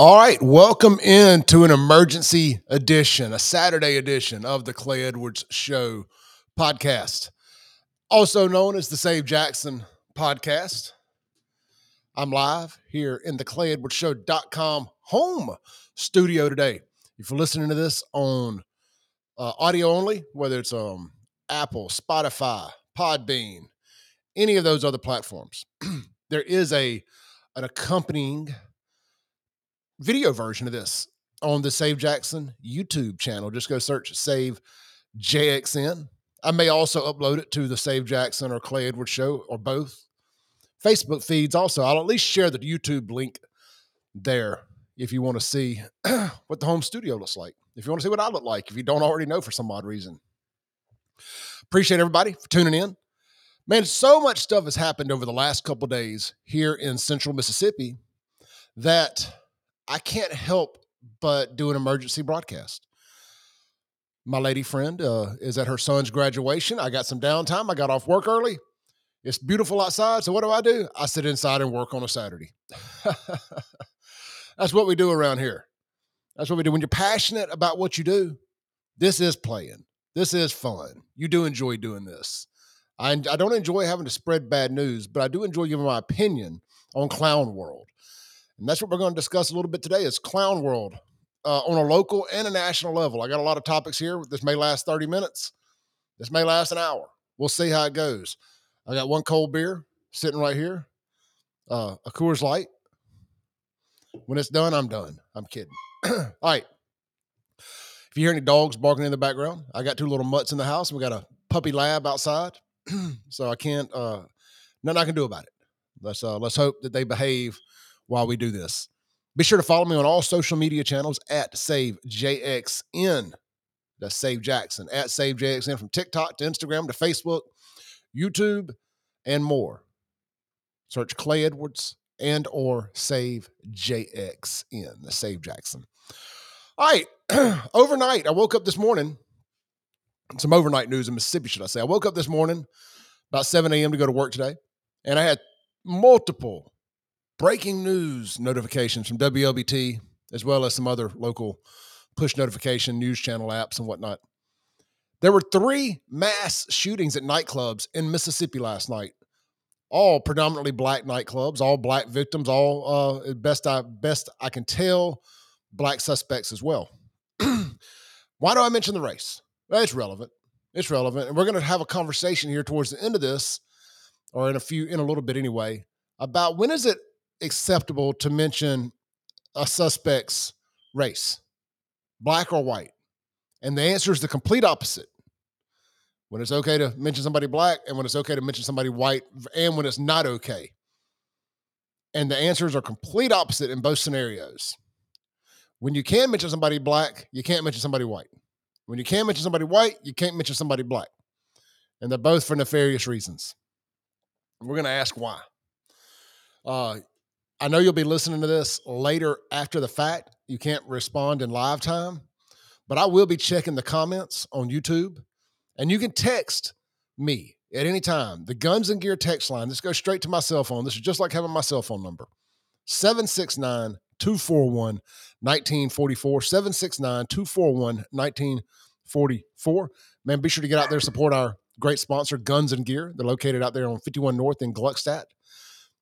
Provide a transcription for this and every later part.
All right, welcome in to an emergency edition, a Saturday edition of the Clay Edwards Show podcast, also known as the Save Jackson podcast. I'm live here in the Clay Edwards Show.com home studio today. If you're listening to this on uh, audio only, whether it's um, Apple, Spotify, Podbean, any of those other platforms, there is a an accompanying video version of this on the Save Jackson YouTube channel. Just go search Save JXN. I may also upload it to the Save Jackson or Clay Edwards show or both. Facebook feeds also. I'll at least share the YouTube link there if you want to see what the home studio looks like. If you want to see what I look like, if you don't already know for some odd reason. Appreciate everybody for tuning in. Man, so much stuff has happened over the last couple days here in central Mississippi that I can't help but do an emergency broadcast. My lady friend uh, is at her son's graduation. I got some downtime. I got off work early. It's beautiful outside. So what do I do? I sit inside and work on a Saturday. That's what we do around here. That's what we do. When you're passionate about what you do, this is playing. This is fun. You do enjoy doing this. I, I don't enjoy having to spread bad news, but I do enjoy giving my opinion on Clown World. And that's what we're going to discuss a little bit today is Clown World uh, on a local and a national level. I got a lot of topics here. This may last 30 minutes. This may last an hour. We'll see how it goes. I got one cold beer sitting right here, uh, a Coors Light. When it's done, I'm done. I'm kidding. All right. If you hear any dogs barking in the background, I got two little mutts in the house. We got a puppy lab outside, so I can't. Uh, nothing I can do about it. Let's uh, let's hope that they behave while we do this. Be sure to follow me on all social media channels at SaveJXN. That's Save Jackson at SaveJXN from TikTok to Instagram to Facebook, YouTube, and more. Search Clay Edwards and or Save JXN, the Save Jackson. All right. overnight, I woke up this morning. Some overnight news in Mississippi, should I say. I woke up this morning about 7 a.m. to go to work today, and I had multiple breaking news notifications from WLBT, as well as some other local push notification news channel apps and whatnot. There were three mass shootings at nightclubs in Mississippi last night, all predominantly black nightclubs, all black victims, all uh, best I best I can tell, black suspects as well. Why do I mention the race? Well, it's relevant. It's relevant, and we're going to have a conversation here towards the end of this, or in a few, in a little bit anyway, about when is it acceptable to mention a suspect's race, black or white? And the answer is the complete opposite. When it's okay to mention somebody black, and when it's okay to mention somebody white, and when it's not okay. And the answers are complete opposite in both scenarios. When you can mention somebody black, you can't mention somebody white. When you can mention somebody white, you can't mention somebody black. And they're both for nefarious reasons. We're going to ask why. Uh, I know you'll be listening to this later after the fact. You can't respond in live time, but I will be checking the comments on YouTube. And you can text me at any time. The Guns and Gear text line. This goes straight to my cell phone. This is just like having my cell phone number 769 241 1944. 769 241 1944. Man, be sure to get out there support our great sponsor, Guns and Gear. They're located out there on 51 North in Gluckstadt.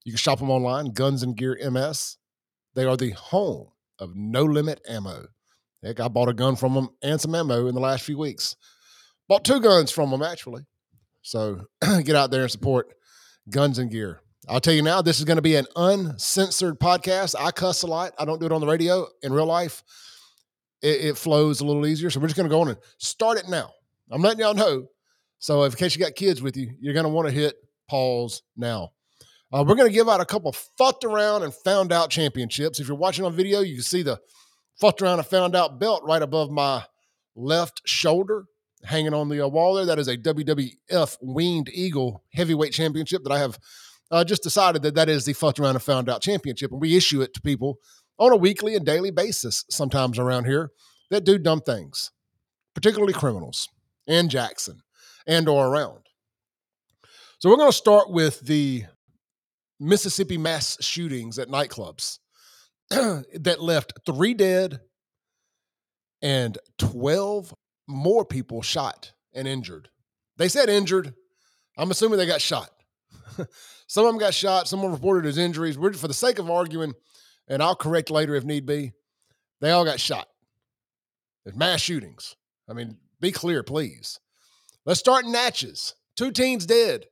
You can shop them online, Guns and Gear MS. They are the home of no limit ammo. Heck, I bought a gun from them and some ammo in the last few weeks. Bought two guns from them actually. So get out there and support Guns and Gear. I'll tell you now, this is going to be an uncensored podcast. I cuss a lot. I don't do it on the radio. In real life, it, it flows a little easier. So we're just going to go on and start it now. I'm letting y'all know. So if, in case you got kids with you, you're going to want to hit pause now. Uh, we're going to give out a couple fucked around and found out championships. If you're watching on video, you can see the fucked around and found out belt right above my left shoulder hanging on the uh, wall there. That is a WWF Winged Eagle heavyweight championship that I have uh, just decided that that is the fucked around and found out championship. And we issue it to people on a weekly and daily basis sometimes around here that do dumb things, particularly criminals and Jackson and or around. So we're going to start with the Mississippi mass shootings at nightclubs. that left three dead and 12 more people shot and injured. They said injured. I'm assuming they got shot. some of them got shot. Some of them reported as injuries. We're, for the sake of arguing, and I'll correct later if need be, they all got shot. There's mass shootings. I mean, be clear, please. Let's start in Natchez. Two teens dead,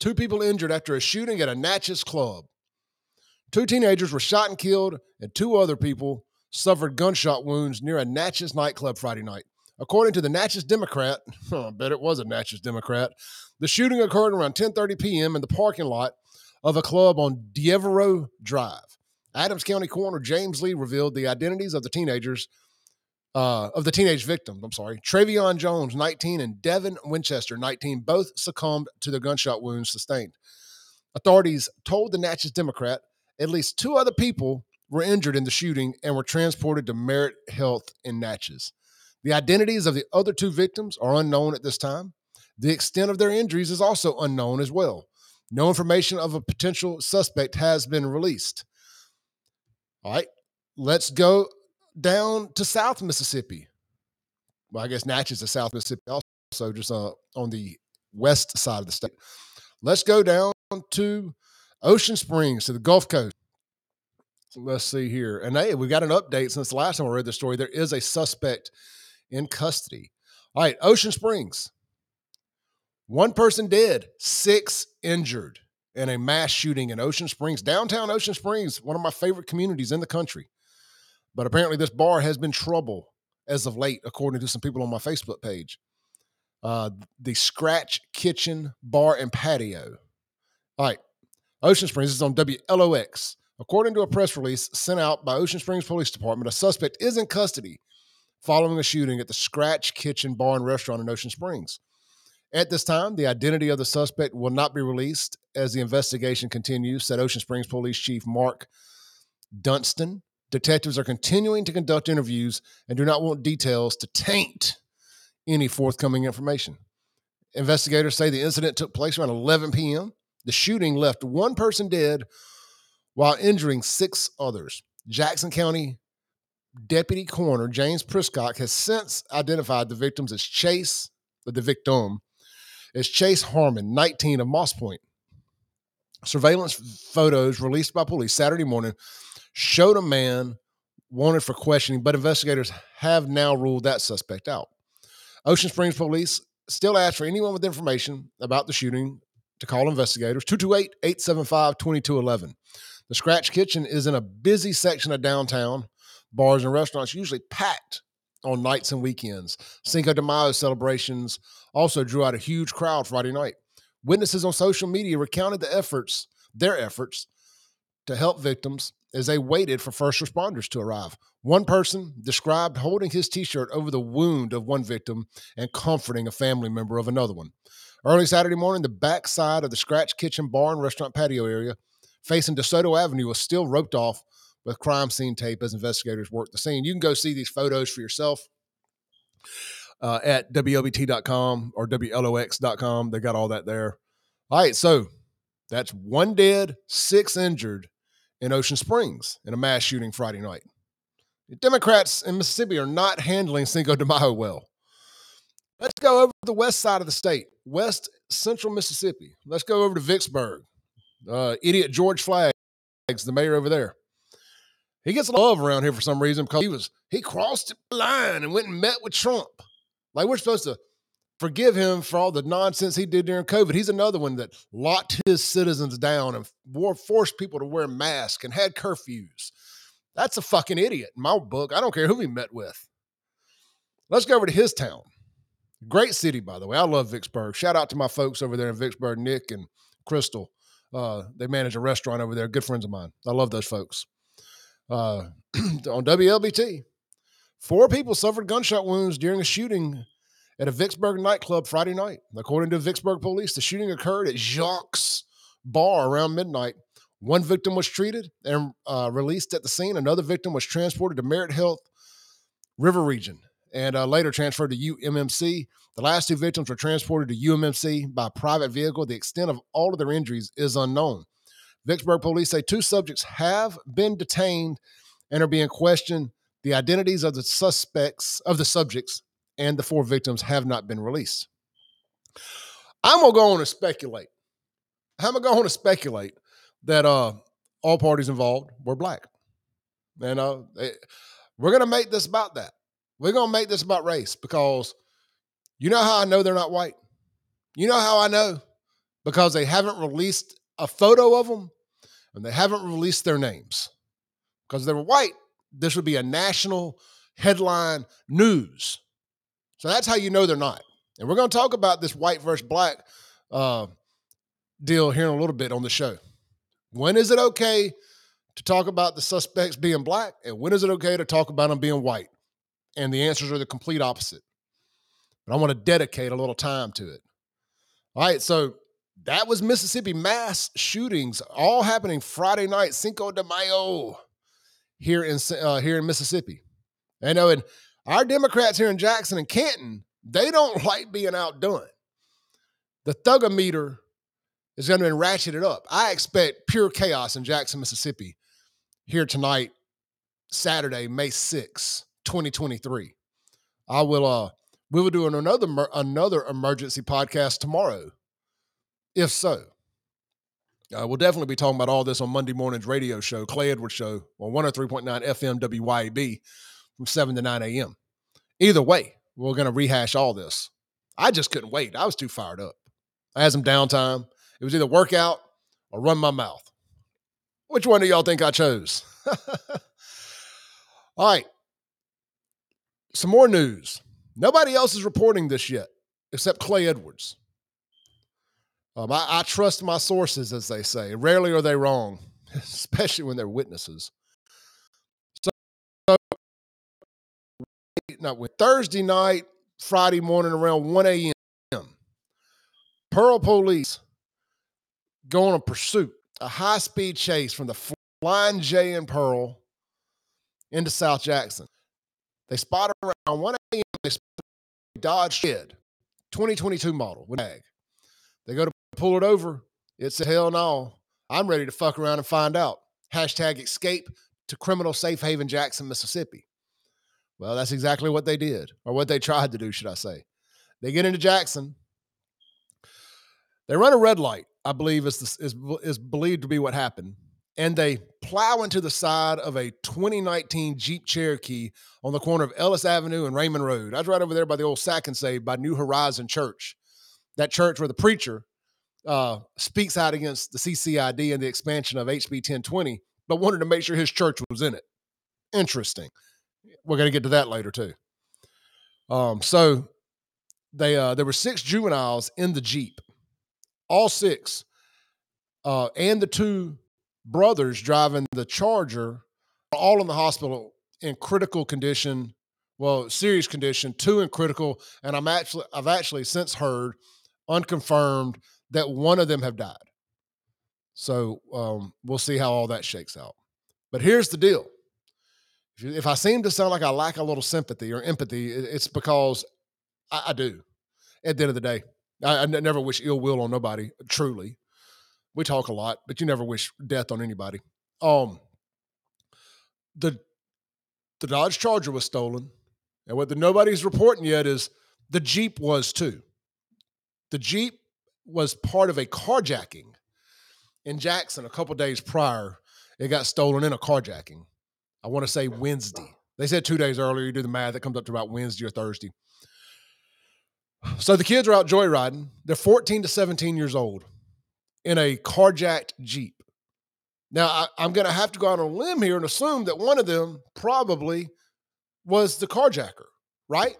two people injured after a shooting at a Natchez club. Two teenagers were shot and killed, and two other people suffered gunshot wounds near a Natchez nightclub Friday night. According to the Natchez Democrat, I bet it was a Natchez Democrat, the shooting occurred around 10:30 p.m. in the parking lot of a club on Devereaux Drive. Adams County Coroner James Lee revealed the identities of the teenagers, uh, of the teenage victims. I'm sorry, Travion Jones, 19, and Devin Winchester, 19, both succumbed to the gunshot wounds sustained. Authorities told the Natchez Democrat at least two other people were injured in the shooting and were transported to Merit Health in Natchez. The identities of the other two victims are unknown at this time. The extent of their injuries is also unknown as well. No information of a potential suspect has been released. All right, let's go down to South Mississippi. Well, I guess Natchez is South Mississippi, also just uh, on the west side of the state. Let's go down to Ocean Springs to the Gulf Coast. Let's see here. And hey, we got an update since the last time I read the story. There is a suspect in custody. All right, Ocean Springs. One person dead, six injured in a mass shooting in Ocean Springs, downtown Ocean Springs, one of my favorite communities in the country. But apparently, this bar has been trouble as of late, according to some people on my Facebook page. Uh, the Scratch Kitchen Bar and Patio. All right, Ocean Springs is on WLOX. According to a press release sent out by Ocean Springs Police Department, a suspect is in custody following a shooting at the Scratch Kitchen Bar and Restaurant in Ocean Springs. At this time, the identity of the suspect will not be released as the investigation continues, said Ocean Springs Police Chief Mark Dunston. Detectives are continuing to conduct interviews and do not want details to taint any forthcoming information. Investigators say the incident took place around 11 p.m. The shooting left one person dead while injuring six others. Jackson County Deputy Coroner James Priscock has since identified the victims as Chase, uh, the victim, as Chase Harmon, 19 of Moss Point. Surveillance photos released by police Saturday morning showed a man wanted for questioning, but investigators have now ruled that suspect out. Ocean Springs police still ask for anyone with information about the shooting to call investigators 228 875 2211. The Scratch Kitchen is in a busy section of downtown bars and restaurants usually packed on nights and weekends. Cinco de Mayo celebrations also drew out a huge crowd Friday night. Witnesses on social media recounted the efforts, their efforts, to help victims as they waited for first responders to arrive. One person described holding his t shirt over the wound of one victim and comforting a family member of another one. Early Saturday morning, the back side of the Scratch Kitchen bar and restaurant patio area facing DeSoto Avenue was still roped off with crime scene tape as investigators work the scene. You can go see these photos for yourself uh, at WLBT.com or WLOX.com. They got all that there. All right, so that's one dead, six injured in Ocean Springs in a mass shooting Friday night. The Democrats in Mississippi are not handling Cinco de Mayo well. Let's go over to the west side of the state, west central Mississippi. Let's go over to Vicksburg. Uh, idiot George Flaggs, the mayor over there. He gets love around here for some reason because he was he crossed the line and went and met with Trump. Like we're supposed to forgive him for all the nonsense he did during COVID. He's another one that locked his citizens down and forced people to wear masks and had curfews. That's a fucking idiot in my book. I don't care who he met with. Let's go over to his town. Great city, by the way. I love Vicksburg. Shout out to my folks over there in Vicksburg, Nick and Crystal. Uh, they manage a restaurant over there. Good friends of mine. I love those folks uh, on WLBT. Four people suffered gunshot wounds during a shooting at a Vicksburg nightclub Friday night. According to Vicksburg police, the shooting occurred at Jacques Bar around midnight. One victim was treated and uh, released at the scene. Another victim was transported to Merit Health River Region and uh, later transferred to UMMC. The last two victims were transported to UMMC by private vehicle. The extent of all of their injuries is unknown. Vicksburg police say two subjects have been detained and are being questioned. The identities of the suspects, of the subjects, and the four victims have not been released. I'm gonna go on and speculate. I'm gonna go on and speculate that uh, all parties involved were black, and uh, they, we're gonna make this about that. We're gonna make this about race because you know how I know they're not white. You know how I know because they haven't released a photo of them and they haven't released their names. Because they were white, this would be a national headline news. So that's how you know they're not. And we're going to talk about this white versus black uh, deal here in a little bit on the show. When is it okay to talk about the suspects being black? And when is it okay to talk about them being white? And the answers are the complete opposite. But I want to dedicate a little time to it. All right. So that was Mississippi mass shootings, all happening Friday night, Cinco de Mayo, here in uh, here in Mississippi. I know, and our Democrats here in Jackson and Canton, they don't like being outdone. The thugometer is going to be ratcheted up. I expect pure chaos in Jackson, Mississippi, here tonight, Saturday, May 6, 2023. I will uh we will do another another emergency podcast tomorrow if so, uh, we'll definitely be talking about all this on Monday morning's radio show, Clay Edwards Show, on 103.9 FM WYAB from 7 to 9 a.m. Either way, we're going to rehash all this. I just couldn't wait. I was too fired up. I had some downtime. It was either workout or run my mouth. Which one do y'all think I chose? all right. Some more news. Nobody else is reporting this yet except Clay Edwards. Um, I, I trust my sources, as they say. Rarely are they wrong, especially when they're witnesses. Now with Thursday night, Friday morning around 1 a.m., Pearl police go on a pursuit, a high speed chase from the Flying J and Pearl into South Jackson. They spot around 1 a.m. They spot Dodge Shed, 2022 model with ag. They go to pull it over. It's a hell no. I'm ready to fuck around and find out. Hashtag escape to criminal safe haven Jackson, Mississippi. Well, that's exactly what they did, or what they tried to do, should I say. They get into Jackson. They run a red light, I believe is, the, is, is believed to be what happened. And they plow into the side of a 2019 Jeep Cherokee on the corner of Ellis Avenue and Raymond Road. I was right over there by the old Sack and Save by New Horizon Church. That church where the preacher uh, speaks out against the CCID and the expansion of HB 1020, but wanted to make sure his church was in it. Interesting. We're going to get to that later too. Um, so they uh, there were six juveniles in the jeep, all six, uh, and the two brothers driving the Charger, all in the hospital in critical condition. Well, serious condition, two in critical, and I'm actually I've actually since heard unconfirmed that one of them have died. So um, we'll see how all that shakes out. But here's the deal. If, I seem to sound like I lack a little sympathy or empathy, it's because I, I do. At the end of the day, I, I never wish ill will on nobody. Truly, we talk a lot, but you never wish death on anybody. Um, the the Dodge Charger was stolen, and what the nobody's reporting yet is the Jeep was too. The Jeep was part of a carjacking in Jackson a couple days prior. It got stolen in a carjacking. I want to say Wednesday. They said two days earlier. You do the math, it comes up to about Wednesday or Thursday. So the kids are out joyriding. They're 14 to 17 years old in a carjacked Jeep. Now, I, am going to have to go out on a limb here and assume that one of them probably was the carjacker, right?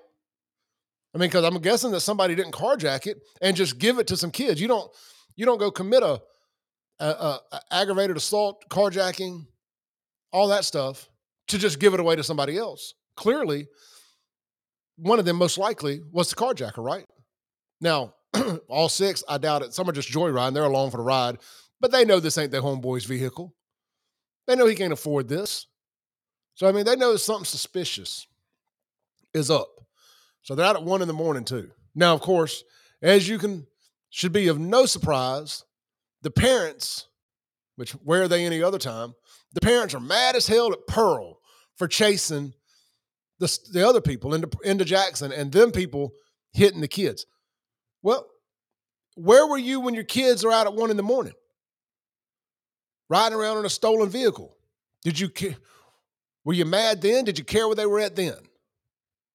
I mean, because I'm guessing that somebody didn't carjack it and just give it to some kids. You don't you don't go commit a, a, a aggravated assault, carjacking, all that stuff to just give it away to somebody else. Clearly, one of them most likely was the carjacker, right? Now, all six, I doubt it. Some are just joyriding; they're along for the ride, but they know this ain't their homeboy's vehicle. They know he can't afford this. So I mean, they know something suspicious is up. So they're out at one in the morning too. Now, of course, as you can should be of no surprise, the parents, which where are they any other time? The parents are mad as hell at Pearl for chasing the, the other people into, into Jackson and them people hitting the kids. Well, where were you when your kids are out at one in the morning? Riding around in a stolen vehicle. Did you care? Were you mad then? Did you care where they were at then?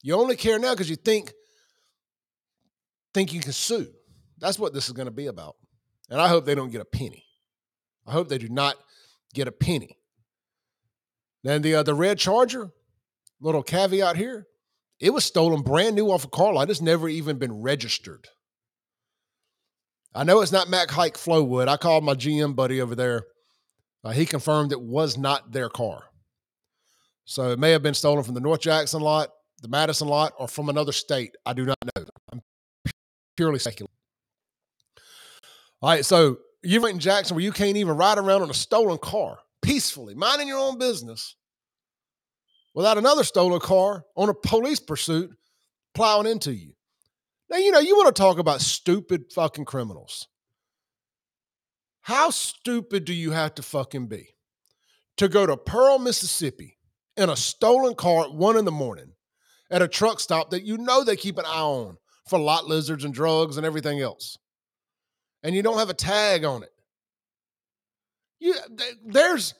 You only care now because you think think you can sue. That's what this is going to be about. And I hope they don't get a penny. I hope they do not get a penny. Then the uh, the red Charger, little caveat here, it was stolen brand new off of car lot. It's never even been registered. I know it's not Mac Haik Flowwood. I called my GM buddy over there. Uh, he confirmed it was not their car. So it may have been stolen from the North Jackson lot, the Madison lot, or from another state. I do not know. I'm purely speculating. All right, so you're in Jackson where you can't even ride around on a stolen car peacefully, minding your own business, without another stolen car on a police pursuit plowing into you. Now, you know, you want to talk about stupid fucking criminals. How stupid do you have to fucking be to go to Pearl, Mississippi in a stolen car at one in the morning at a truck stop that you know they keep an eye on for lot lizards and drugs and everything else? And you don't have a tag on it. You, there's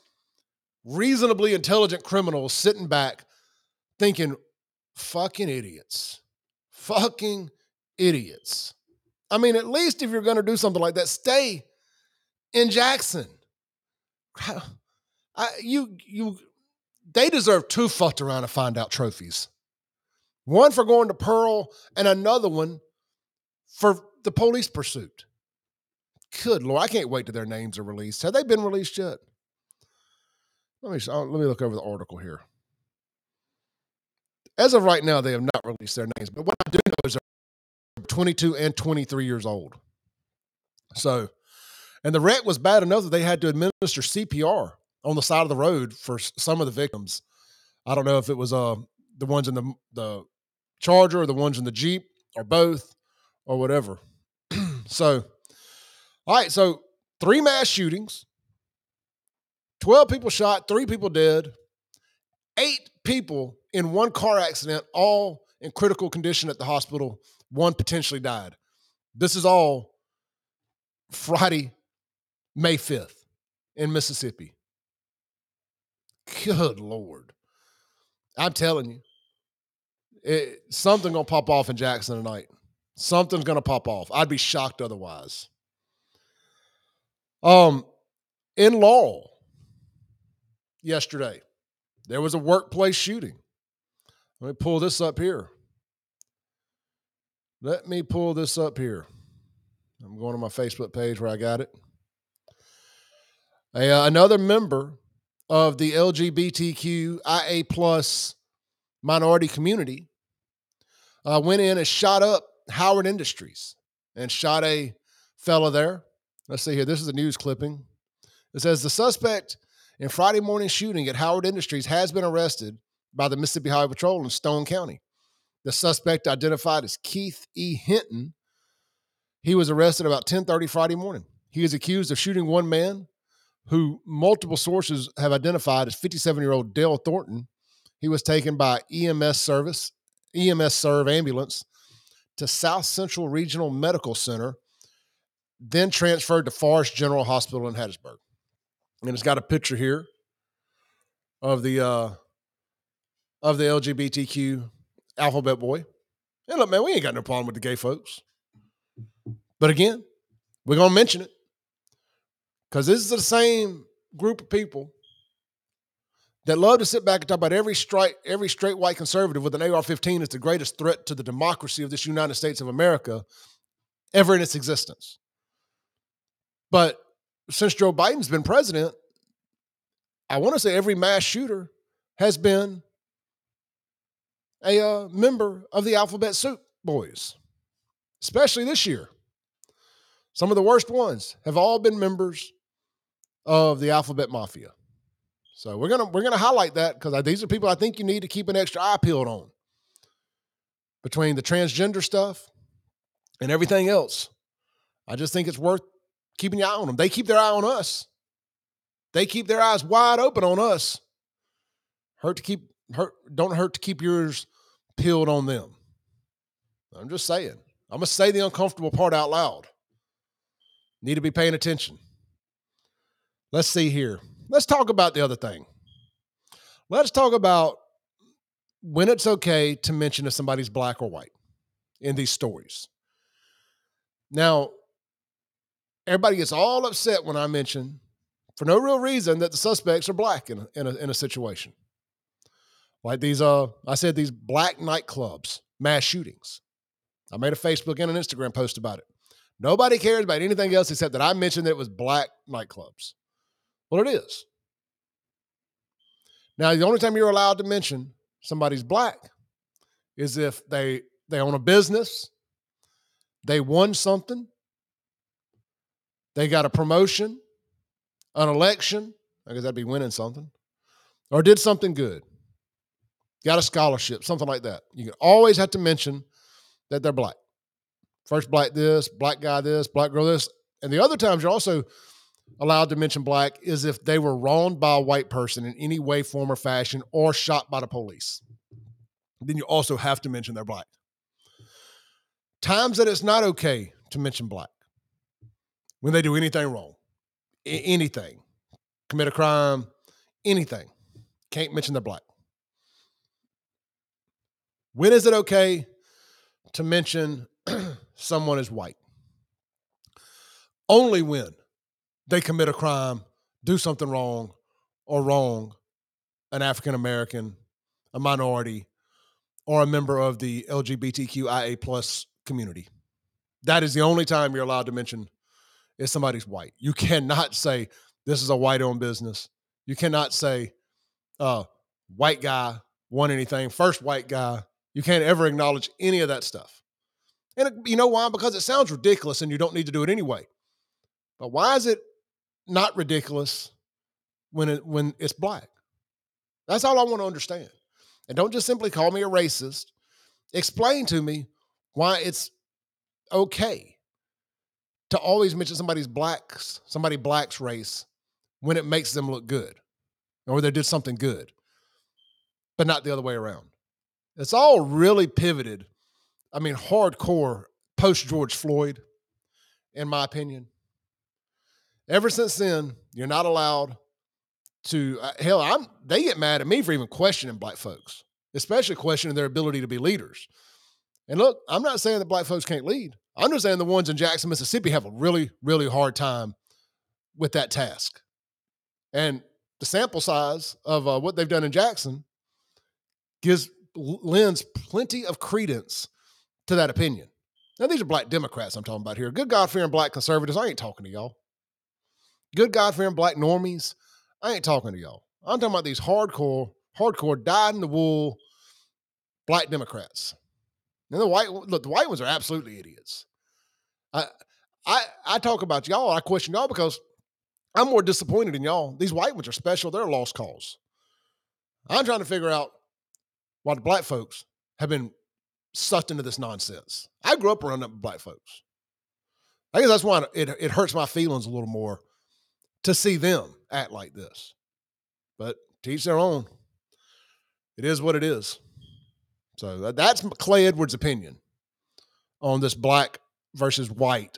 reasonably intelligent criminals sitting back thinking, fucking idiots. Fucking idiots. I mean, at least if you're going to do something like that, stay in Jackson. I, you, you, they deserve two fucked around to find out trophies. One for going to Pearl, and another one for the police pursuit. Good Lord, I can't wait till their names are released. Have they been released yet? Let me let me look over the article here. As of right now, they have not released their names, but what I do know is they're 22 and 23 years old. So, and the wreck was bad enough that they had to administer CPR on the side of the road for some of the victims. I don't know if it was uh the ones in the the Charger or the ones in the Jeep or both or whatever. so, all right, so three mass shootings, 12 people shot, three people dead, eight people in one car accident, all in critical condition at the hospital. One potentially died. This is all Friday, May 5th in Mississippi. Good Lord. I'm telling you, it, something gonna pop off in Jackson tonight. Something's gonna pop off. I'd be shocked otherwise. Um, in Laurel, yesterday. There was a workplace shooting. Let me pull this up here. Let me pull this up here. I'm going to my Facebook page where I got it. A, uh, another member of the LGBTQIA plus minority community uh, went in and shot up Howard Industries and shot a fella there. Let's see here. This is a news clipping. It says the suspect in Friday morning shooting at Howard Industries has been arrested by the Mississippi Highway Patrol in Stone County. The suspect identified as Keith E. Hinton. He was arrested about 10:30 Friday morning. He is accused of shooting one man who multiple sources have identified as 57-year-old Dale Thornton. He was taken by EMS service, EMS serve ambulance to South Central Regional Medical Center, then transferred to Forest General Hospital in Hattiesburg and it's got a picture here of the uh, of the LGBTQ alphabet boy. And look, man, we ain't got no problem with the gay folks. But again, we're gonna mention it because this is the same group of people that love to sit back and talk about every straight every straight white conservative with an AR-15 is the greatest threat to the democracy of this United States of America ever in its existence. But since Joe Biden's been president, I want to say every mass shooter has been a uh, member of the Alphabet Soup Boys, especially this year. Some of the worst ones have all been members of the Alphabet Mafia. So we're gonna we're gonna highlight that because these are people I think you need to keep an extra eye peeled on. Between the transgender stuff and everything else, I just think it's worth keeping your eye on them. They keep their eye on us. They keep their eyes wide open on us. Hurt to keep hurt. Don't hurt to keep yours peeled on them. I'm just saying. I'm gonna say the uncomfortable part out loud. Need to be paying attention. Let's see here. Let's talk about the other thing. Let's talk about when it's okay to mention if somebody's black or white in these stories. Now, everybody gets all upset when I mention, for no real reason, that the suspects are black in a, in a, in a situation. Like these, uh, I said these black nightclubs, mass shootings. I made a Facebook and an Instagram post about it. Nobody cares about anything else except that I mentioned that it was black nightclubs. Well, it is. Now, the only time you're allowed to mention somebody's black is if they they own a business, they won something, they got a promotion, an election, I guess that'd be winning something, or did something good, got a scholarship, something like that. You can always have to mention that they're black. First black this, black guy this, black girl this. And the other times you're also allowed to mention black is if they were wronged by a white person in any way, form, or fashion, or shot by the police. Then you also have to mention they're black. Times that it's not okay to mention black when they do anything wrong, I- anything, commit a crime, anything, can't mention they're black. When is it okay to mention someone is white? Only when they commit a crime, do something wrong, or wrong an African American, a minority, or a member of the LGBTQIA plus community. That is the only time you're allowed to mention if somebody's white. You cannot say this is a white owned business. You cannot say uh, white guy won anything, first white guy. You can't ever acknowledge any of that stuff. And it, you know why? Because it sounds ridiculous and you don't need to do it anyway. But why is it not ridiculous when it when it's black? That's all I want to understand. And don't just simply call me a racist. Explain to me why it's okay to always mention somebody's blacks, somebody black's race when it makes them look good or they did something good, but not the other way around. It's all really pivoted. I mean, hardcore post George Floyd, in my opinion. Ever since then, you're not allowed to uh, hell. I'm they get mad at me for even questioning black folks, especially questioning their ability to be leaders. And look, I'm not saying that black folks can't lead. Just saying the ones in Jackson, Mississippi have a really, really hard time with that task. And the sample size of uh, what they've done in Jackson gives lends plenty of credence to that opinion. Now, these are black Democrats I'm talking about here. Good God fearing black conservatives. I ain't talking to y'all. Good God fearing black normies. I ain't talking to y'all. I'm talking about these hardcore, hardcore, dyed in the wool black Democrats. And the white look, the white ones are absolutely idiots. I I I talk about y'all. I question y'all because I'm more disappointed in y'all. These white ones are special. They're a lost cause. I'm trying to figure out why the black folks have been sucked into this nonsense. I grew up around black folks. I guess that's why it, it hurts my feelings a little more to see them act like this. But teach their own. It is what it is. So that's Clay Edwards' opinion on this black versus white,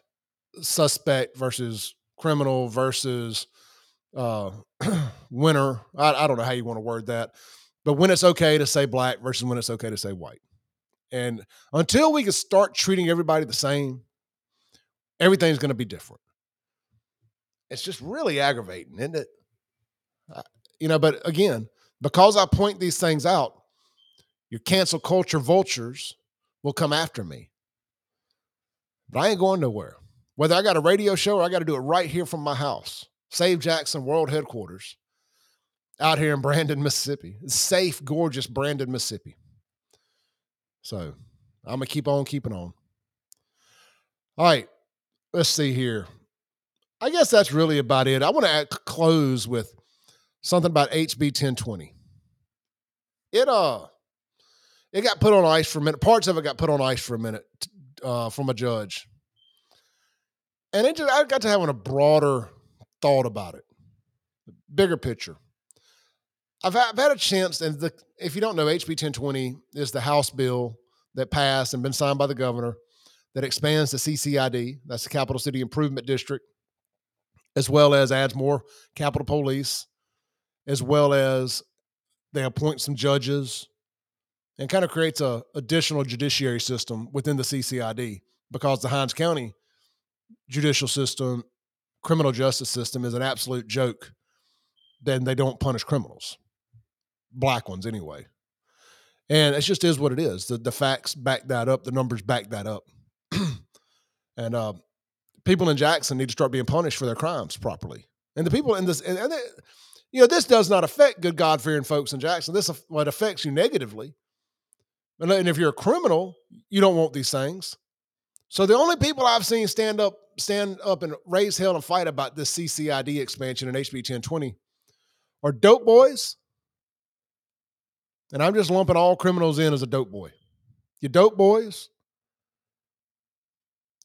suspect versus criminal versus uh, winner. I, I don't know how you want to word that, but when it's okay to say black versus when it's okay to say white. And until we can start treating everybody the same, everything's going to be different. It's just really aggravating, isn't it? You know, but again, because I point these things out, your cancel culture vultures will come after me. But I ain't going nowhere. Whether I got a radio show or I got to do it right here from my house. Save Jackson World Headquarters out here in Brandon, Mississippi. Safe, gorgeous Brandon, Mississippi. So I'm going to keep on keeping on. All right, let's see here. I guess that's really about it. I want to close with something about HB 1020. It uh it got put on ice for a minute. Parts of it got put on ice for a minute uh, from a judge, and it just, I got to having a broader thought about it, bigger picture. I've, I've had a chance, and the, if you don't know, HB 1020 is the House bill that passed and been signed by the governor that expands the CCID, that's the Capital City Improvement District, as well as adds more Capitol Police, as well as they appoint some judges and kind of creates a additional judiciary system within the CCID because the Hinds County judicial system, criminal justice system is an absolute joke. Then they don't punish criminals, black ones anyway. And it just is what it is. The, the facts back that up. The numbers back that up. and uh, people in Jackson need to start being punished for their crimes properly. And the people in this, and, and they, you know, this does not affect good God fearing folks in Jackson. This what affects you negatively. Uh, and if you're a criminal, you don't want these things. So the only people I've seen stand up, stand up and raise hell and fight about this CCID expansion in HB 1020 are dope boys. And I'm just lumping all criminals in as a dope boy. You dope boys,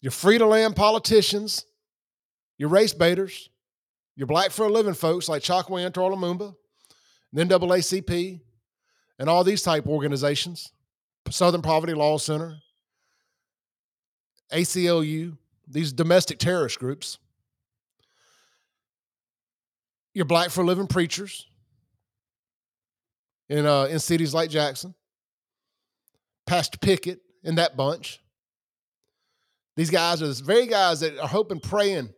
your free to land politicians, your race baiters, your black for a living folks like Chokwe and Lumumba, and NAACP, and all these type organizations, Southern Poverty Law Center, ACLU, these domestic terrorist groups, your black for living preachers in uh, in cities like Jackson, Pastor Pickett and that bunch. These guys are the very guys that are hoping, praying,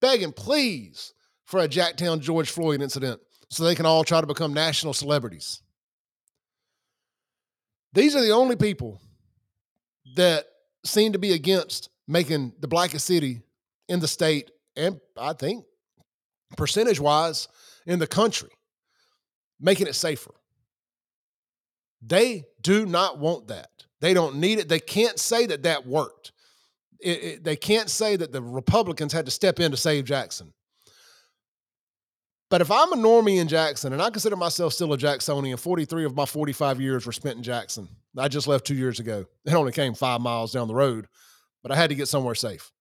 begging, please, for a Jacktown George Floyd incident so they can all try to become national celebrities. These are the only people that seem to be against making the blackest city in the state and I think percentage wise in the country, making it safer. They do not want that. They don't need it. They can't say that that worked. It, it, they can't say that the Republicans had to step in to save Jackson. But if I'm a normie in Jackson, and I consider myself still a Jacksonian, 43 of my 45 years were spent in Jackson. I just left two years ago. It only came five miles down the road, but I had to get somewhere safe.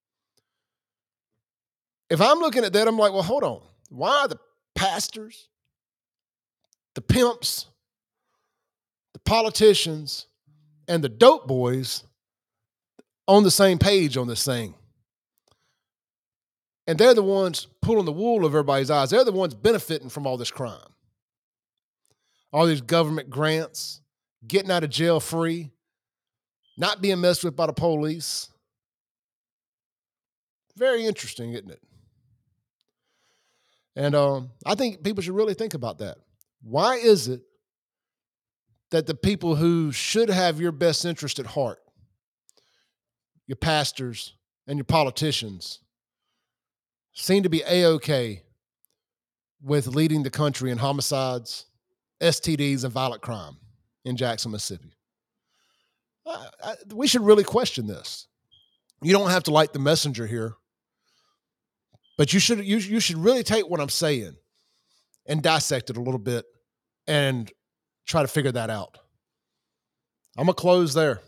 If I'm looking at that, I'm like, well, hold on. Why are the pastors, the pimps, the politicians, and the dope boys on the same page on this thing? And they're the ones pulling the wool over everybody's eyes. They're the ones benefiting from all this crime. All these government grants, getting out of jail free, not being messed with by the police. Very interesting, isn't it? And um, I think people should really think about that. Why is it that the people who should have your best interest at heart, your pastors and your politicians, seem to be a okay with leading the country in homicides, STDs, and violent crime in Jackson, Mississippi. I, I, we should really question this. You don't have to like the messenger here, but you should you, you should really take what I'm saying and dissect it a little bit and try to figure that out. I'm gonna close there.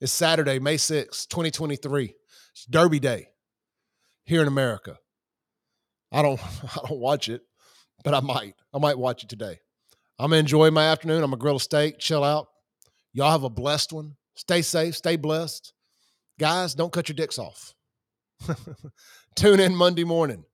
It's Saturday, May 6, 2023. It's Derby Day here in America. I don't I don't watch it, but I might. I might watch it today. I'm gonna enjoy my afternoon. I'm gonna grill a steak, chill out. Y'all have a blessed one. Stay safe, stay blessed. Guys, don't cut your dicks off. Tune in Monday morning,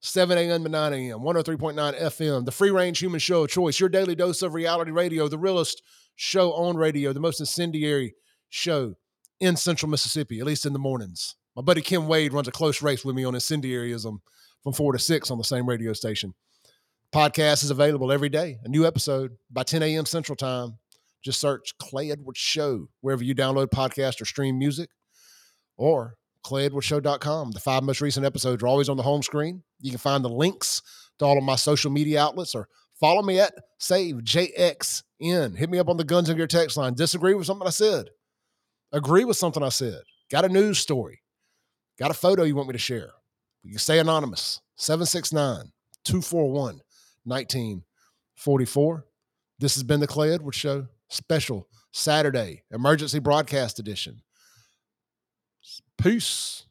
7 a.m. to 9 a.m., 103.9 FM, the free range human show of choice, your daily dose of reality radio, the realest show on radio, the most incendiary show in central Mississippi, at least in the mornings. My buddy Kim Wade runs a close race with me on incendiaryism from four to six on the same radio station. Podcast is available every day, a new episode by 10 a.m. Central Time. Just search Clay Edwards Show wherever you download podcast or stream music or clayedwardsshow.com. The five most recent episodes are always on the home screen. You can find the links to all of my social media outlets or follow me at Save JXN. Hit me up on the Guns and Gear text line. Disagree with something I said? Agree with something I said? Got a news story? Got a photo you want me to share? You can stay anonymous. 769 241 1944. This has been the Clay Edwards Show, special Saturday emergency broadcast edition. Peace.